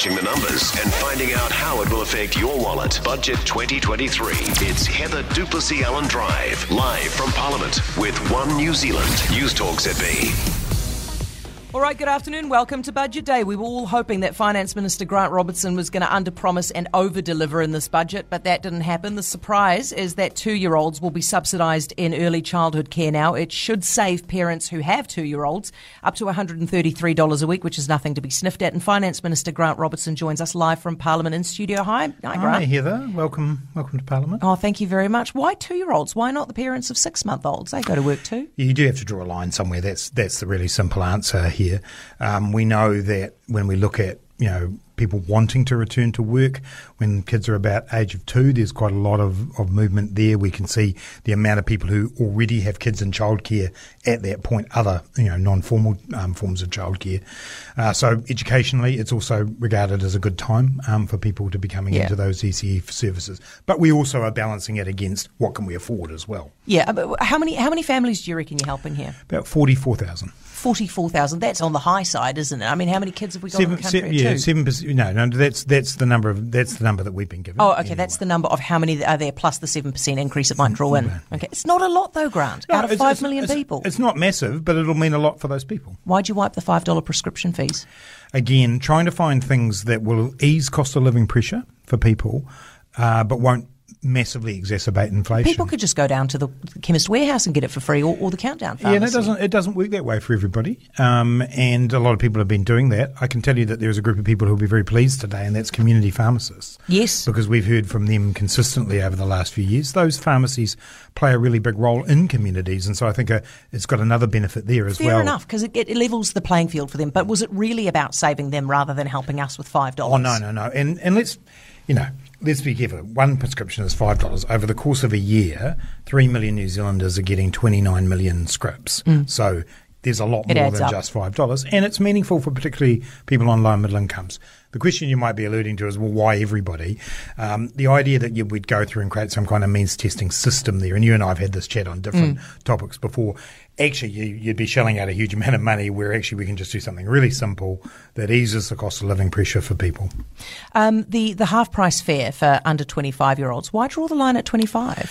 crunching the numbers and finding out how it will affect your wallet. Budget 2023. It's Heather du Plessis-Allen Drive, live from Parliament with One New Zealand. News Talk ZB. All right, good afternoon. Welcome to Budget Day. We were all hoping that Finance Minister Grant Robertson was going to under-promise and over-deliver in this budget, but that didn't happen. The surprise is that two-year-olds will be subsidised in early childhood care now. It should save parents who have two-year-olds up to $133 a week, which is nothing to be sniffed at. And Finance Minister Grant Robertson joins us live from Parliament in studio. Hi, Hi, Grant. Hi, Heather. Welcome, welcome to Parliament. Oh, thank you very much. Why two-year-olds? Why not the parents of six-month-olds? They go to work too. You do have to draw a line somewhere. That's that's the really simple answer here. Um, we know that when we look at you know people wanting to return to work when kids are about age of two. There's quite a lot of, of movement there. We can see the amount of people who already have kids in childcare at that point, other you know non-formal um, forms of childcare. Uh, so educationally, it's also regarded as a good time um, for people to be coming yeah. into those ECE services. But we also are balancing it against what can we afford as well. Yeah, but how many how many families do you reckon you're helping here? About forty four thousand. 44,000. That's on the high side, isn't it? I mean, how many kids have we got seven, in the country? Se- yeah, seven percent. No, no, that's that's the number of that's the number that we've been given. Oh, okay, anyway. that's the number of how many are there plus the seven percent increase it might draw in. Okay, it's not a lot though, Grant. No, out of five it's, million it's, people, it's not massive, but it'll mean a lot for those people. Why'd you wipe the five dollar prescription fees? Again, trying to find things that will ease cost of living pressure for people, uh, but won't massively exacerbate inflation. People could just go down to the chemist warehouse and get it for free, or, or the countdown pharmacy. Yeah, and it doesn't it doesn't work that way for everybody. Um, and a lot of people have been doing that. I can tell you that there is a group of people who will be very pleased today, and that's community pharmacists. Yes, because we've heard from them consistently over the last few years. Those pharmacies play a really big role in communities, and so I think a, uh, it's got another benefit there as Fair well. Fair enough, because it, it, levels the playing field for them. But was it really about saving them rather than helping us with five dollars? Oh no, no, no. And and let's you know let's be careful. One prescription is five dollars. Over the course of a year, three million New Zealanders are getting twenty nine million scripts. Mm. So there's a lot it more than up. just five dollars, and it's meaningful for particularly people on low and middle incomes. The question you might be alluding to is, well, why everybody? Um, the idea that you would go through and create some kind of means testing system there, and you and I have had this chat on different mm. topics before. Actually, you, would be shelling out a huge amount of money where actually we can just do something really simple that eases the cost of living pressure for people. Um, the the half price fare for under twenty five year olds. Why draw the line at twenty five?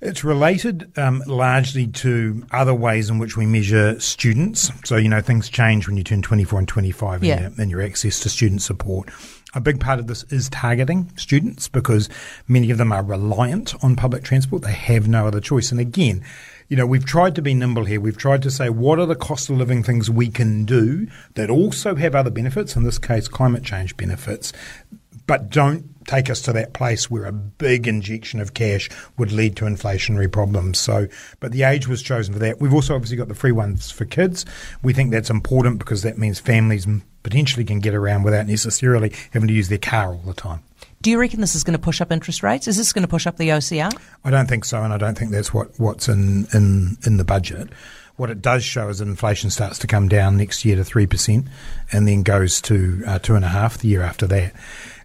It's related um, largely to other ways in which we measure students. So, you know, things change when you turn 24 and 25 yeah. in, your, in your access to student support. A big part of this is targeting students because many of them are reliant on public transport. They have no other choice. And again, you know, we've tried to be nimble here. We've tried to say what are the cost of living things we can do that also have other benefits, in this case, climate change benefits, but don't take us to that place where a big injection of cash would lead to inflationary problems. So, but the age was chosen for that. We've also obviously got the free ones for kids. We think that's important because that means families potentially can get around without necessarily having to use their car all the time. Do you reckon this is going to push up interest rates? Is this going to push up the OCR? I don't think so, and I don't think that's what, what's in, in, in the budget. What it does show is that inflation starts to come down next year to 3% and then goes to uh, 2.5 the year after that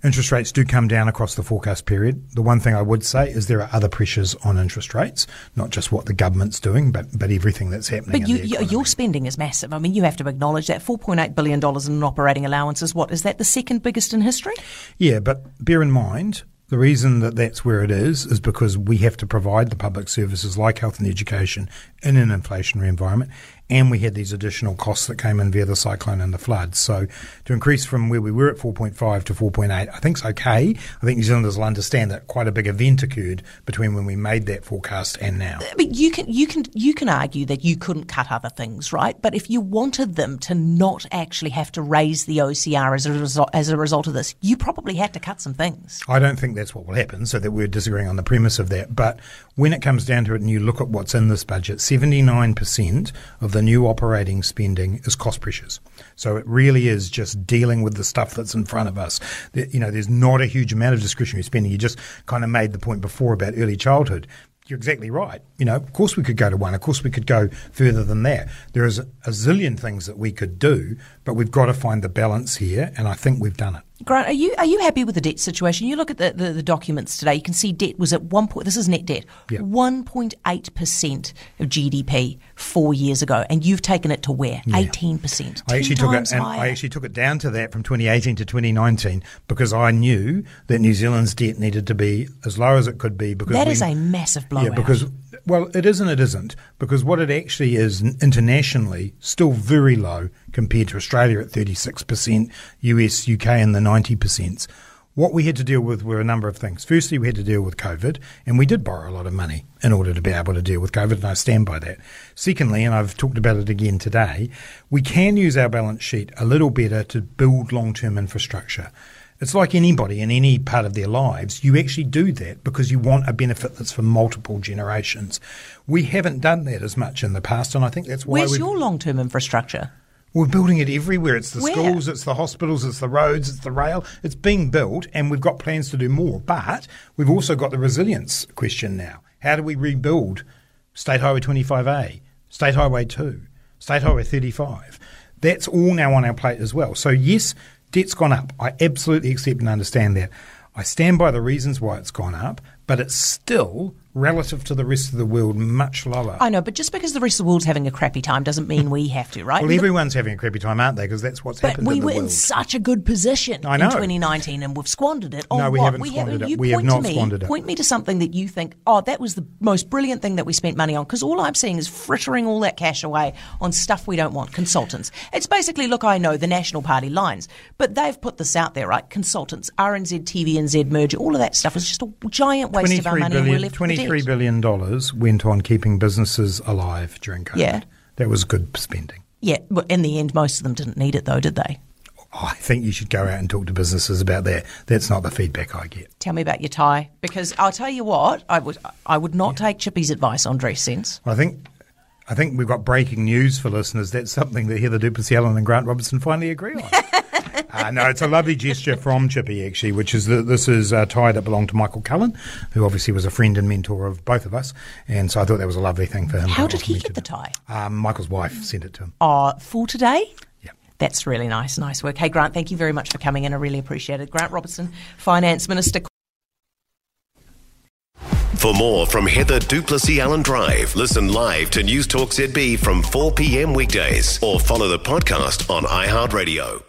interest rates do come down across the forecast period. The one thing I would say is there are other pressures on interest rates, not just what the government's doing, but but everything that's happening. But you, your spending is massive. I mean, you have to acknowledge that four point eight billion dollars in operating allowances. What is that? The second biggest in history? Yeah, but bear in mind the reason that that's where it is is because we have to provide the public services like health and education in an inflationary environment, and we had these additional costs that came in via the cyclone and the floods. So to increase from where we were at 4.5 to 4.8, I think is okay. I think New Zealanders will understand that quite a big event occurred between when we made that forecast and now. But you can you can you can argue that you couldn't cut other things, right? But if you wanted them to not actually have to raise the OCR as a result as a result of this, you probably had to cut some things. I don't think that's what will happen, so that we're disagreeing on the premise of that. But when it comes down to it and you look at what's in this budget, 79% of the new operating spending is cost pressures. So it really is just dealing with the stuff that's in front of us. You know, there's not a huge amount of discretionary spending. You just kind of made the point before about early childhood you're exactly right. You know, of course we could go to one. Of course we could go further than that. There is a zillion things that we could do, but we've got to find the balance here, and I think we've done it. Grant, are you are you happy with the debt situation? You look at the, the, the documents today. You can see debt was at one point. This is net debt, one point eight percent of GDP four years ago, and you've taken it to where eighteen yeah. percent. I actually took it, and. I actually took it down to that from 2018 to 2019 because I knew that New Zealand's debt needed to be as low as it could be. Because that we, is a massive blowout. Yeah, because well, it is and it isn't because what it actually is internationally still very low compared to Australia at 36%, US, UK in the 90%. What we had to deal with were a number of things. Firstly, we had to deal with COVID, and we did borrow a lot of money in order to be able to deal with COVID, and I stand by that. Secondly, and I've talked about it again today, we can use our balance sheet a little better to build long term infrastructure. It's like anybody in any part of their lives. You actually do that because you want a benefit that's for multiple generations. We haven't done that as much in the past, and I think that's why. Where's your long term infrastructure? We're building it everywhere. It's the Where? schools, it's the hospitals, it's the roads, it's the rail. It's being built, and we've got plans to do more. But we've also got the resilience question now. How do we rebuild State Highway 25A, State Highway 2, State Highway 35? That's all now on our plate as well. So, yes, debt's gone up. I absolutely accept and understand that. I stand by the reasons why it's gone up, but it's still relative to the rest of the world much lower. I know, but just because the rest of the world's having a crappy time doesn't mean we have to, right? well, everyone's having a crappy time, aren't they? Because that's what's but happened. we in were in such a good position in 2019, and we've squandered it. no, oh, we what? haven't we squandered have, it. We have not me, squandered it. Point me to something that you think, oh, that was the most brilliant thing that we spent money on. Because all I'm seeing is frittering all that cash away on stuff we don't want. Consultants. It's basically, look, I know the National Party lines, but they've put this out there, right? Consultants, RNZ, TVNZ merger, all of that stuff is just a giant waste of our money. Billion, and we're left $23 billion went on keeping businesses alive during COVID. Yeah. That was good spending. Yeah, but in the end, most of them didn't need it, though, did they? I think you should go out and talk to businesses about that. That's not the feedback I get. Tell me about your tie, because I'll tell you what, I would I would not take Chippy's advice on dress sense. I think I think we've got breaking news for listeners. That's something that Heather du Plessis-Allen and Grant Robertson finally agree on. uh, no, it's a lovely gesture from Chippy, actually, which is that this is a tie that belonged to Michael Cullen, who obviously was a friend and mentor of both of us. And so I thought that was a lovely thing for him. How did he get the tie? Um, Michael's wife sent it to him. Oh, for today? Yeah. That's really nice. Nice work. Hey, Grant, thank you very much for coming in. I really appreciate it. Grant Robertson, Finance Minister. For more from Heather du Plessis-Allen Drive, listen live to News Talk ZB from 4 p.m. weekdays or follow the podcast on iHeartRadio.